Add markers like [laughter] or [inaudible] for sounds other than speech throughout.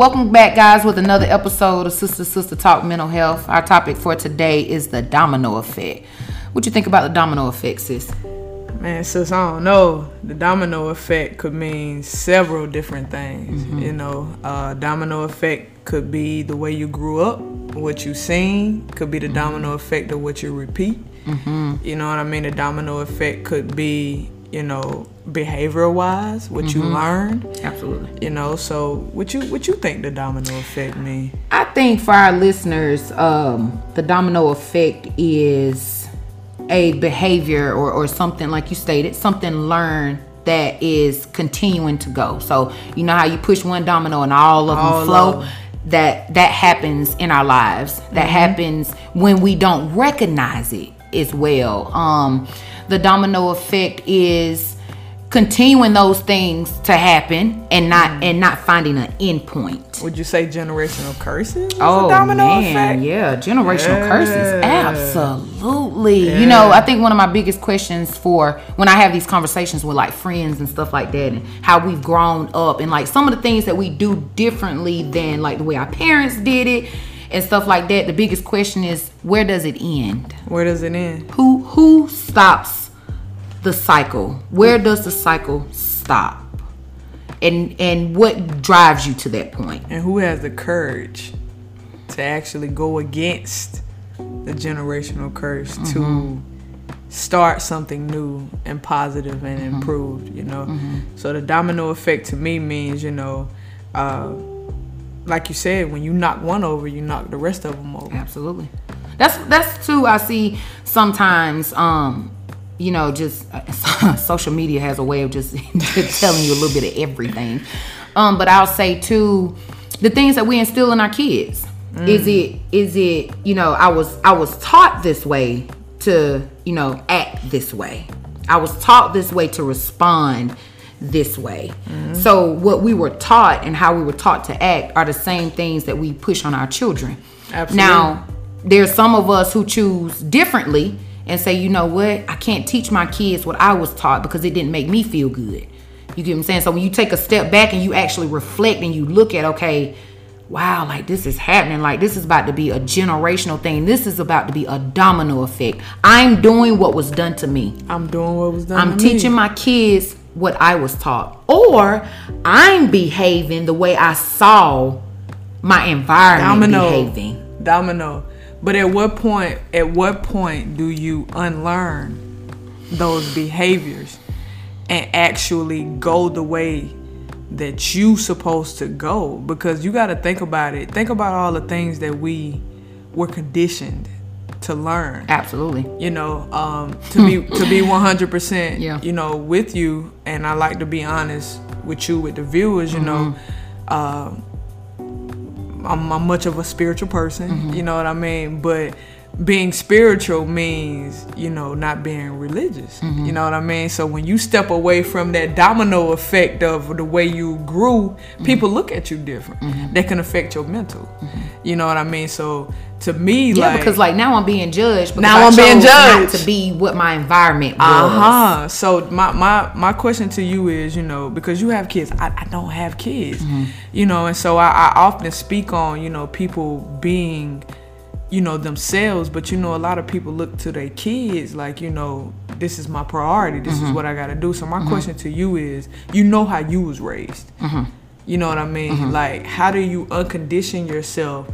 Welcome back, guys, with another episode of Sister Sister Talk Mental Health. Our topic for today is the domino effect. What you think about the domino effect, sis? Man, sis, I don't know. The domino effect could mean several different things. Mm-hmm. You know, uh, domino effect could be the way you grew up, what you seen. Could be the domino effect of what you repeat. Mm-hmm. You know what I mean? The domino effect could be, you know, behavioral wise, what you Mm-hmm. learned. Absolutely. You know, so what you what you think the domino effect mean? I think for our listeners, um, the domino effect is a behavior or, or something like you stated, something learned that is continuing to go. So you know how you push one domino and all of them All flow. of 'em. That that happens in our lives. That happens when we don't recognize it as well. Um, the domino effect is continuing those things to happen and not mm. and not finding an end point. Would you say generational curses? Oh domino man, effect? yeah, generational curses, Yeah. absolutely. You know, I think one of my biggest questions for when I have these conversations with like friends and stuff like that, and how we've grown up, and like some of the things that we do differently than like the way our parents did it, and stuff like that. The biggest question is where does it end? Where does it end? Who who stops the cycle? Where does the cycle stop? And and what drives you to that point? and who has the courage to actually go against the generational curse to start something new and positive and improved you know so the domino effect to me means you know uh, like you said when you knock one over you knock the rest of them over Absolutely. That's that's too. I see sometimes. Um, you know, just uh, [laughs] social media has a way of just, [laughs] telling you a little bit of everything. Um, but I'll say too, the things that we instill in our kids. Is mm. it is it you know I was I was taught this way to you know act this way. I was taught this way to respond this way. Mm. So what we were taught and how we were taught to act are the same things that we push on our children. Absolutely. Now, there's some of us who choose differently and say, you know what, I can't teach my kids what I was taught because it didn't make me feel good. You get what I'm saying? So when you take a step back and you actually reflect and you look at, okay, wow, like this is happening. Like this is about to be a generational thing. This is about to be a domino effect. I'm doing what was done to me. i'm doing what was done I'm to me. teaching my kids what I was taught, or I'm behaving the way I saw my environment domino behaving. domino but at what point at what point do you unlearn those behaviors and actually go the way that you supposed to go because you got to think about it think about all the things that we were conditioned to learn Absolutely. you know um, to be [laughs] to be 100% Yeah. you know with you and i like to be honest with you with the viewers you know uh, I'm, I'm much of a spiritual person mm-hmm. you know what i mean? But being spiritual means you know not being religious. Mm-hmm. You know what i mean? So when you step away from that domino effect of the way you grew mm-hmm. people look at you different. Mm-hmm. That can affect your mental. You know what i mean? So to me Yeah, like because like now I'm being judged. Because Now I I'm being judged. to be what my environment was. Uh huh. So my my my question to you is, you know, because you have kids, I, I don't have kids, you know, and so I, I often speak on, you know, people being, you know, themselves, but you know, a lot of people look to their kids like, you know, this is my priority, this is mm-hmm. what I got to do. So my mm-hmm. question to you is, you know how you was raised, mm-hmm. you know what I mean? Like, how do you uncondition yourself?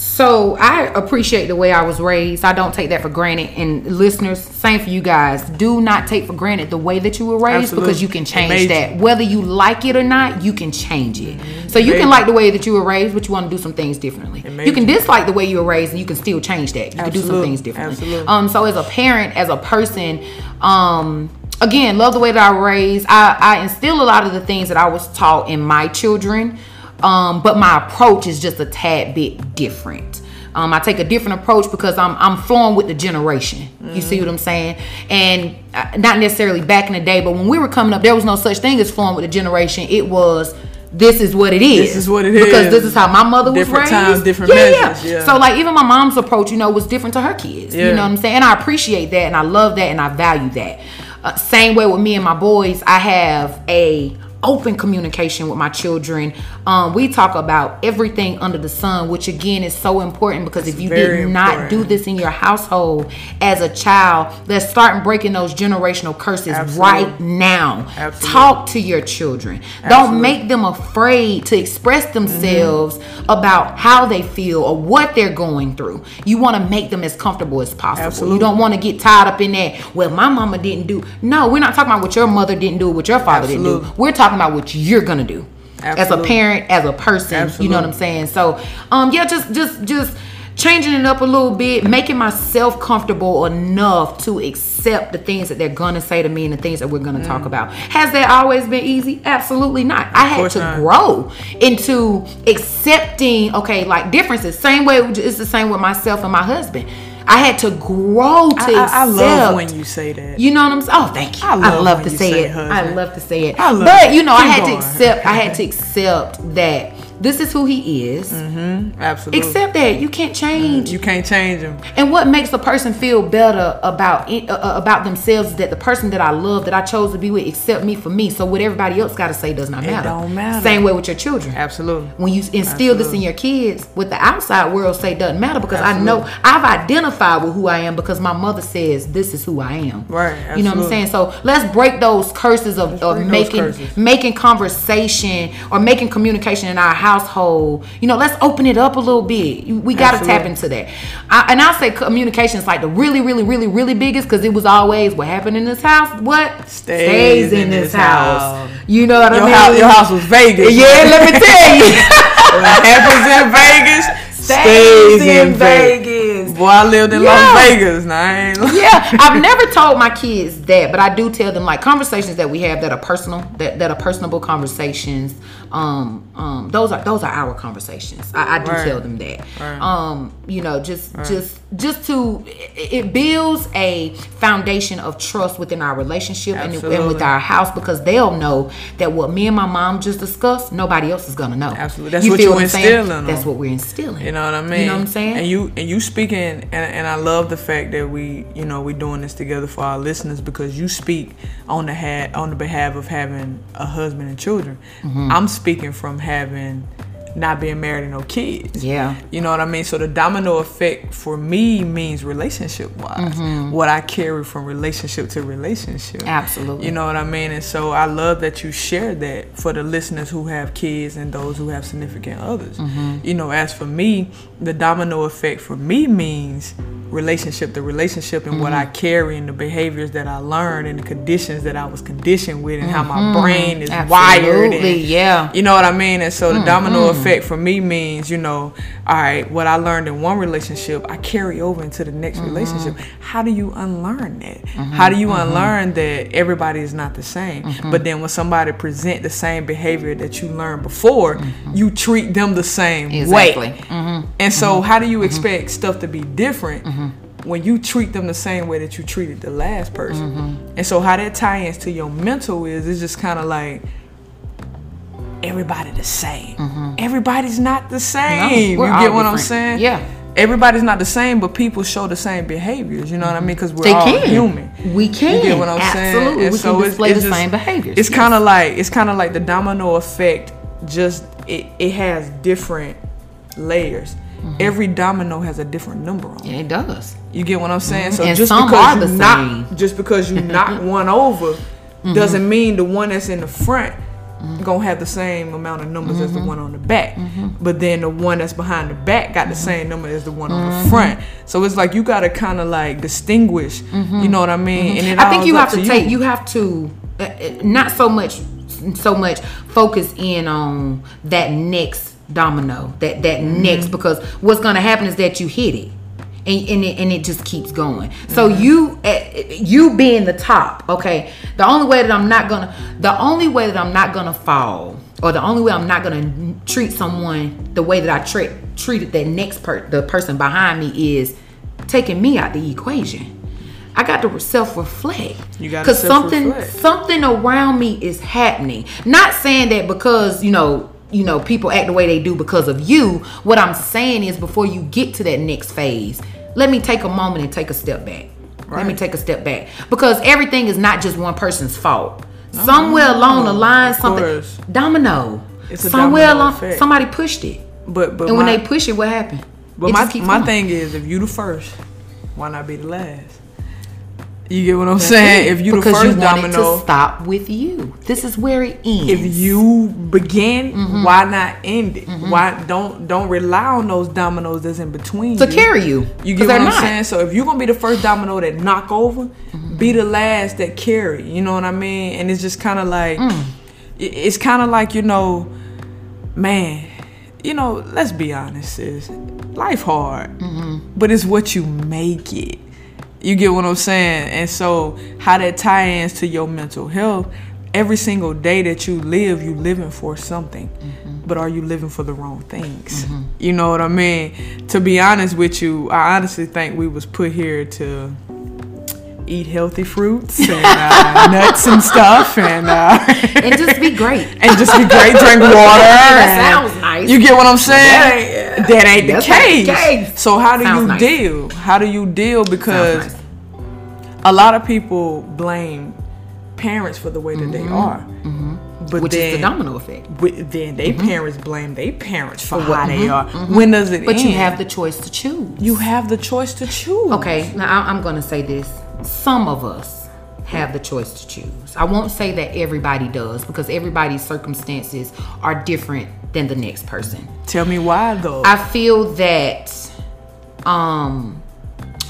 So I appreciate the way I was raised. I don't take that for granted. And listeners, same for you guys. Do not take for granted the way that you were raised Absolutely. because you can change Amazing. that. Whether you like it or not, you can change it. So you can like the way that you were raised, but you want to do some things differently. You can dislike the way you were raised, and you can still change that. You can do some things differently. Absolutely. Um. So as a parent, as a person, um. Again, love the way that I raised. I, I instill a lot of the things that I was taught in my children, um, but my approach is just a tad bit different. Um, I take a different approach because I'm I'm flowing with the generation. You see what I'm saying? And uh, not necessarily back in the day, but when we were coming up, there was no such thing as flowing with the generation. It was this is what it is. This is what it because is. this is how my mother was Different raised. times, different yeah, measures, Yeah. yeah. So like even my mom's approach, you know, was different to her kids. Yeah. You know what I'm saying? And I appreciate that, and I love that, and I value that. Uh, same way with me and my boys, I have a open communication with my children. Um, we talk about everything under the sun, which again is so important because if you did not important. do this in your household as a child, let's start breaking those generational curses Absolutely. right now. Absolutely. Talk to your children. Don't Mm-hmm. make them afraid to express themselves about how they feel or what they're going through. You want to make them as comfortable as possible. Absolutely. You don't want to get tied up in that. Well, my mama didn't do. No, we're not talking about what your mother didn't do, what your father didn't do. We're talking about what you're gonna do as a parent, as a person. You know what I'm saying? So, um, yeah, just just just changing it up a little bit, making myself comfortable enough to accept the things that they're gonna say to me and the things that we're gonna talk about. Has that always been easy? Absolutely not. I had to not. grow into accepting okay, like differences. Same way it's the same with myself and my husband. I had to grow to I, I, I love when you say that. you know what I'm saying? Oh, thank you. I I love love, when to say, say it. I love to say it. I love but you know, I had to accept. I had [laughs] to accept that this is who he is. Absolutely. Except that you can't change. you can't change them. And what makes a person feel better about it, uh, uh, about themselves is that the person that I love, that I chose to be with, accept me for me. So what everybody else got to say does not matter. It don't matter. Same way with your children. Absolutely. When you instill this in your kids, what the outside world say doesn't matter because I know I've identified with who I am because my mother says this is who I am. Right, You know what I'm saying? So let's break those curses of, of making curses. making conversation or making communication in our household. You know, let's open it up a little bit. We got to tap into that. I, and I'll say communication is like the really, really, really, really biggest because it was always what happened in this house. What Stays in this house. You know what I Your mean? house, your house was Vegas. Yeah, let me tell you. [laughs] What happens in Vegas stays in Vegas. Boy, I lived in Yeah. Las Vegas. Now I ain't. yeah, I've never told my kids that, but I do tell them like conversations that we have that are personal, that, that are personable conversations. Um, um, those are those are our conversations. I, I do Right. tell them that. Right. Um, you know, just just just to it, builds a foundation of trust within our relationship and, and with our house because they'll know that what me and my mom just discussed, nobody else is gonna know. Absolutely. That's what you're instilling. What. That's what we're instilling. You know what I mean? You know what I'm saying? And you and you speaking, and, and I love the fact that we, you know, we're doing this together for our listeners because you speak on the ha- on the behalf of having a husband and children. Mm-hmm. I'm speaking from having not being married and no kids. Yeah. You know what I mean? So the domino effect for me means relationship wise. What I carry from relationship to relationship. Mm-hmm. Absolutely. You know what I mean? And so I love that you share that for the listeners who have kids and those who have significant others. Mm-hmm. You know, as for me, the domino effect for me means relationship the relationship and what I Mm-hmm. carry and the behaviors that I learned and the conditions that I was conditioned with and how my mm-hmm. brain is wired. Mm-hmm. And, yeah. You know what I mean? And so the domino mm-hmm. effect for me means, you know, all right, what I learned in one relationship, I carry over into the next mm-hmm. relationship. How do you unlearn that? How do you unlearn that everybody is not the same? But then when somebody present the same behavior that you learned before, you treat them the same Exactly. way. And so mm-hmm. how do you mm-hmm. expect stuff to be different? Mm-hmm. When you treat them the same way that you treated the last person, and so how that ties to your mental is, it's just kind of like everybody the same. Everybody's not the same. we're you get what I'm saying? Yeah. Everybody's not the same, but people show the same behaviors. You know what I mean? Because we're They all can. human. We can. You get what I'm saying? Absolutely. And We so can it's- display it's the just- same behaviors. It's Yes. kind of like it's kind of like the domino effect. Just it, it has different layers. Mm-hmm. Every domino has a different number on it. Yeah, it does. You get what I'm saying? So And just some because are you knock, just because you [laughs] knock one over, mm-hmm. doesn't mean the one that's in the front mm-hmm. gonna have the same amount of numbers as the mm-hmm. one on the back. But then the one that's behind the back got the same number as the one on the front. So it's like you gotta kind of like distinguish. You know what I mean? And I think you have to take. You have to uh, uh, not so much, so much focus in on that next domino, that that Mm-hmm. next because what's gonna happen is that you hit it. And, and, it, and it just keeps going. So Mm-hmm. you uh, you being the top, okay. The only way that I'm not gonna, the only way that I'm not gonna fall, or the only way I'm not gonna treat someone the way that I treat treated that next per the person behind me is taking me out the equation. I got to self reflect. You gotta because something self-reflect. something around me is happening. Not saying that because you know you know people act the way they do because of you. What I'm saying is before you get to that next phase, let me take a moment and take a step back. Let me take a step back because everything is not just one person's fault. Somewhere along the line, something course. domino. It's a Somewhere domino along, effect. somebody pushed it, But but and when they push it, what happened? but It my my going. thing is, if you the first, why not be the last? You get what I'm saying? If you the because first you domino, to stop with you. This is where it ends. if you begin, Mm-hmm. why not end it? Why don't don't rely on those dominoes that's in between to you. carry you, You get what I'm not. Mm-hmm. saying? So if you're gonna be the first domino that knock over, be the last that carry. You know what I mean? And it's just kind of like, Mm. it's kind of like you know, man. You know, let's be honest, sis. Life hard, Mm-hmm. but it's what you make it. You get what I'm saying? And so how that tie ins to your mental health. Every single day that you live, you living for something. Mm-hmm. But are you living for the wrong things? You know what I mean? To be honest with you, I honestly think we was put here to eat healthy fruits and uh, [laughs] nuts and stuff and uh, and just be great. [laughs] and just be great, drink water. [laughs] That sounds nice. You get what I'm saying? That That ain't the That's not the case. case. So how do Sounds you nice. deal? How do you deal? Because nice. a lot of people blame parents for the way that they are, but Mm-hmm. which then is the domino effect. wi- then they parents blame their parents for, For what- how they mhm, are. When does it But end? you have the choice to choose. you have the choice to choose. Okay, now I'm going to say this. Some of us have the choice to choose. I won't say that everybody does because everybody's circumstances are different than the next person. Tell me why though. I feel that um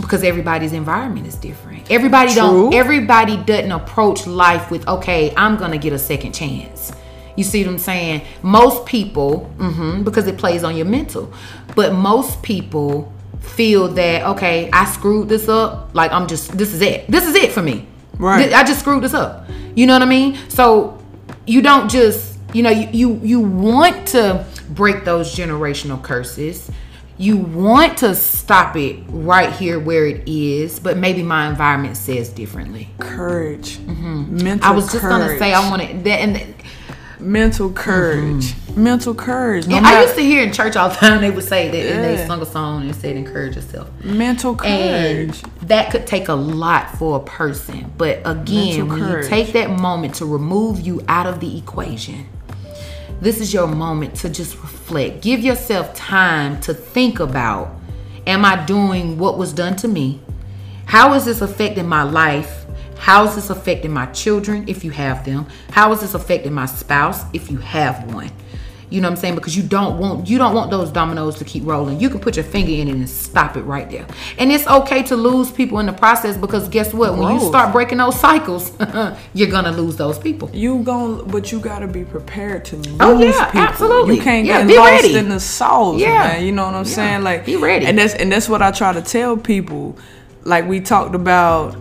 because everybody's environment is different. Everybody don't everybody doesn't approach life with okay, I'm going to get a second chance. You see what I'm saying? Most people, hmm because it plays on your mental. But most people feel that okay, I screwed this up. Like I'm just this is it. This is it for me. Right. I just screwed this up. You know what I mean? So you don't just you know you you, you want to break those generational curses. You want to stop it right here where it is, but maybe my environment says differently. courage. Mental Mm-hmm. I was just gonna say I wanted that, and mental courage. Mm-hmm. Mental courage. No and I used to hear in church all the time they would say that, and they Yeah. sung a song and said encourage yourself. mental And courage. that could take a lot for a person. But again, Mental when courage. you take that moment to remove you out of the equation, this is your moment to just reflect. Give yourself time to think about Am I doing what was done to me? How is this affecting my life? How is this affecting my children if you have them? How is this affecting my spouse if you have one? You know what I'm saying? Because you don't want you don't want those dominoes to keep rolling. You can put your finger in it and stop it right there. And it's okay to lose people in the process because guess what? When you start breaking those cycles, [laughs] you're gonna lose those people. You gon' but you gotta be prepared to lose Oh, yeah, people. absolutely. You can't Yeah, get be lost ready. in the sauce, Yeah. man. You know what I'm Yeah. saying? Like Be ready. And that's and that's what I try to tell people. Like we talked about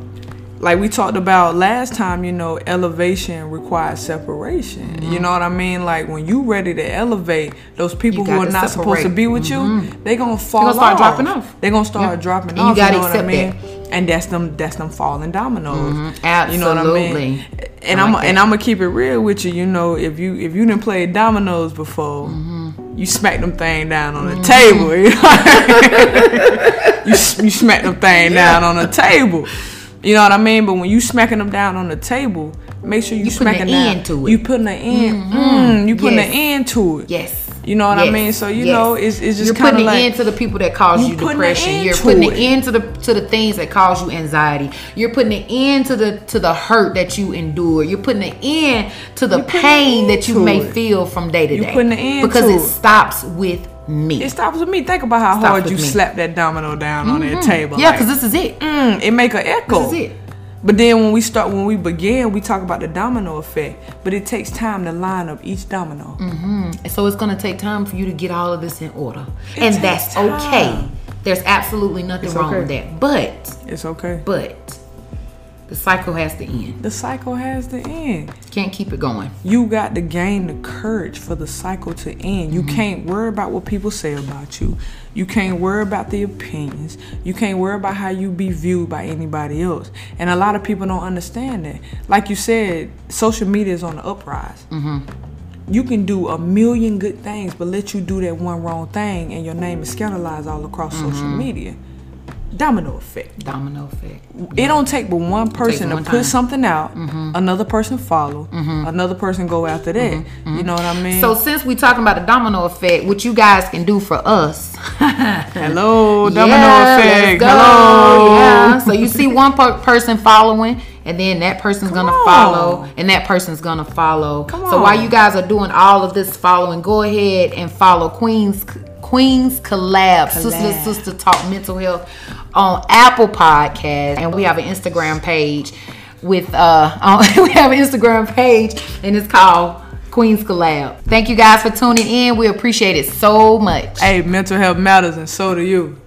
like we talked about last time, you know, elevation requires separation. You know what I mean? Like when you ready to elevate, those people Mm-hmm. Who are not supposed to separate. Mm-hmm. be with you, they gonna fall start off. dropping off. They gonna start Yeah. dropping And you gotta know what I accept mean? that. And that's them that's them falling dominoes. You know what I mean? Absolutely. And I I'm like and. I'm gonna keep it real with you. You know, if you if you didn't play dominoes before, Mm-hmm. you smack them thing down on the table. [laughs] [laughs] You, know? you you smack them thing down on the table. You know what I mean? But when you smacking them down on the table, make sure you, You putting an down. end to it. You putting an end. Mm, you putting Yes. an end to it. Yes. You know what I mean? So you Yes. know, it's it's just You're kind putting of an like end to the people that cause You you putting an depression. You're putting an end to the to the things that cause you anxiety. You're putting an end to the to the hurt that you endure. You're putting an end to the pain that you may it. feel from day to You day. putting an end because to it it. stops with me. it stops with me. Think about how hard you me. slap that domino down on that table. yeah, like, because this is it. mm, it make an echo. This is it. But then when we start, when we begin, we talk about the domino effect. But it takes time to line up each domino. And So it's gonna take time for you to get all of this in order, It and that's time. okay. There's absolutely nothing It's wrong okay. with that. But It's okay. but the cycle has to end. The cycle has to end. Can't keep it going. You got to gain the courage for the cycle to end. You mm-hmm. can't worry about what people say about you. You can't worry about the opinions. You can't worry about how you be viewed by anybody else. And a lot of people don't understand that. Like you said, social media is on the uprise. Mm-hmm. You can do a million good things, but let you do that one wrong thing, and your name is scandalized all across social mm-hmm. media. Domino effect. Domino effect. It don't take but one person to one put time. Mm-hmm. something out, another person follow, another person go after that. You know what I mean? Mm-hmm. So since we talking about the domino effect, what you guys can do for us? [laughs] hello, domino Yeah, effect. Hello. Yeah. So you see one per- person following, and then that person's gonna on. follow, and that person's gonna follow. Come So while you guys are doing all of this following, go ahead and follow Queez Queez Kollab, Sister. Sister Talk Mental Health on Apple Podcast, and we have an Instagram page with uh, [laughs] on- we have an Instagram page, and it's called. Queez Kollab. Thank you guys for tuning in. We appreciate it so much. Hey, mental health matters, and so do you.